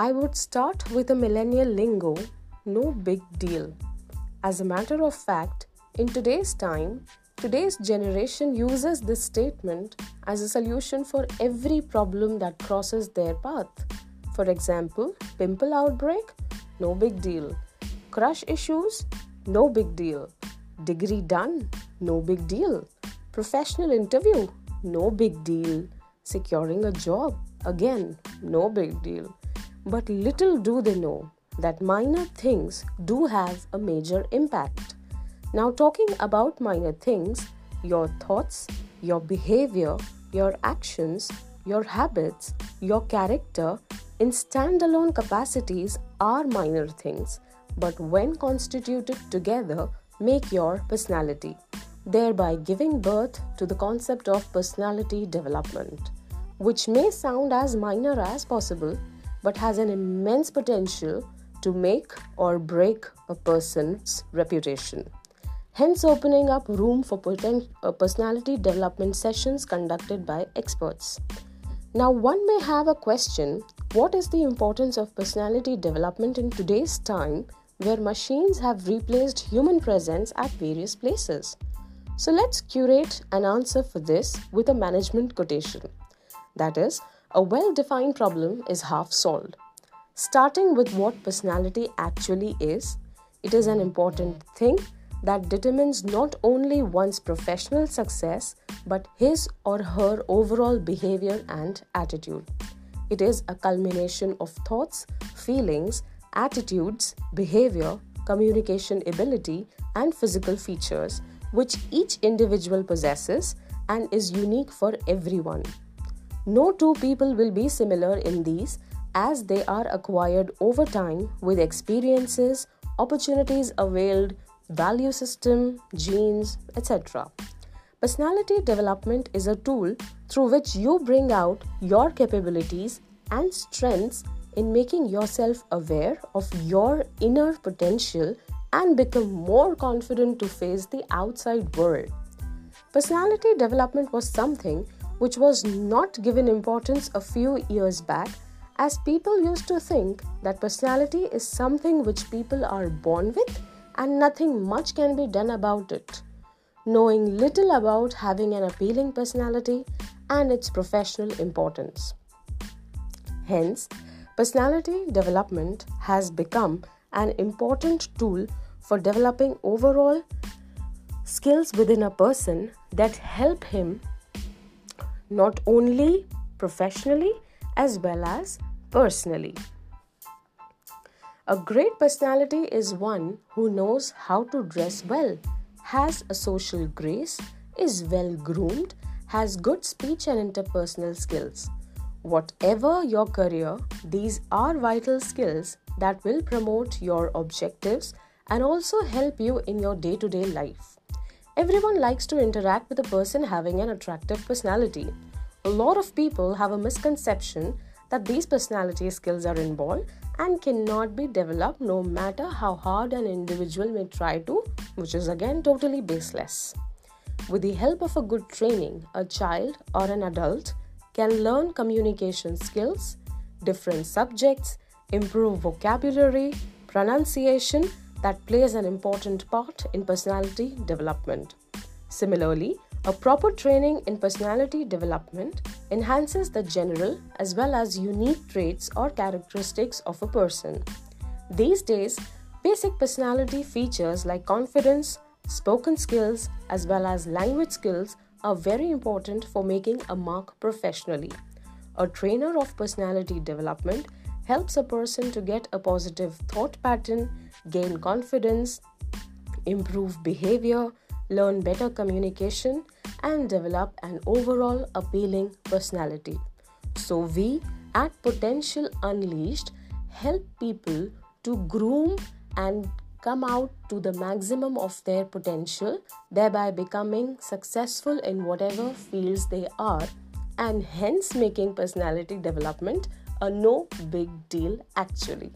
I would start with a millennial lingo no big deal. As a matter of fact, in today's time, today's generation uses this statement as a solution for every problem that crosses their path. For example, pimple outbreak, no big deal. Crush issues, no big deal. Degree done, no big deal. Professional interview, no big deal. Securing a job, again, no big deal. But little do they know that minor things do have a major impact. Now, talking about minor things, your thoughts, your behavior, your actions, your habits, your character in standalone capacities are minor things, but when constituted together, make your personality, thereby giving birth to the concept of personality development, which may sound as minor as possible but has an immense potential to make or break a person's reputation. Hence, opening up room for uh, personality development sessions conducted by experts. Now, one may have a question what is the importance of personality development in today's time where machines have replaced human presence at various places? So, let's curate an answer for this with a management quotation. That is, a well defined problem is half solved. Starting with what personality actually is, it is an important thing that determines not only one's professional success but his or her overall behavior and attitude. It is a culmination of thoughts, feelings, attitudes, behavior, communication ability, and physical features which each individual possesses and is unique for everyone. No two people will be similar in these as they are acquired over time with experiences, opportunities availed, value system, genes, etc. Personality development is a tool through which you bring out your capabilities and strengths in making yourself aware of your inner potential and become more confident to face the outside world. Personality development was something which was not given importance a few years back, as people used to think that personality is something which people are born with and nothing much can be done about it. Knowing little about having an appealing personality and its professional importance. Hence, personality development has become an important tool for developing overall skills within a person that help him not only professionally as well as personally. A great personality is one who knows how to dress well, has a social grace, is well groomed, has good speech and interpersonal skills. Whatever your career, these are vital skills that will promote your objectives and also help you in your day to day life. Everyone likes to interact with a person having an attractive personality. A lot of people have a misconception that these personality skills are inborn and cannot be developed no matter how hard an individual may try to, which is again totally baseless. With the help of a good training, a child or an adult can learn communication skills, different subjects, improve vocabulary, pronunciation, that plays an important part in personality development. Similarly, a proper training in personality development enhances the general as well as unique traits or characteristics of a person. These days, basic personality features like confidence, spoken skills, as well as language skills are very important for making a mark professionally. A trainer of personality development helps a person to get a positive thought pattern gain confidence, improve behavior, learn better communication, and develop an overall appealing personality. So, we at Potential Unleashed help people to groom and come out to the maximum of their potential, thereby becoming successful in whatever fields they are, and hence making personality development a no big deal actually.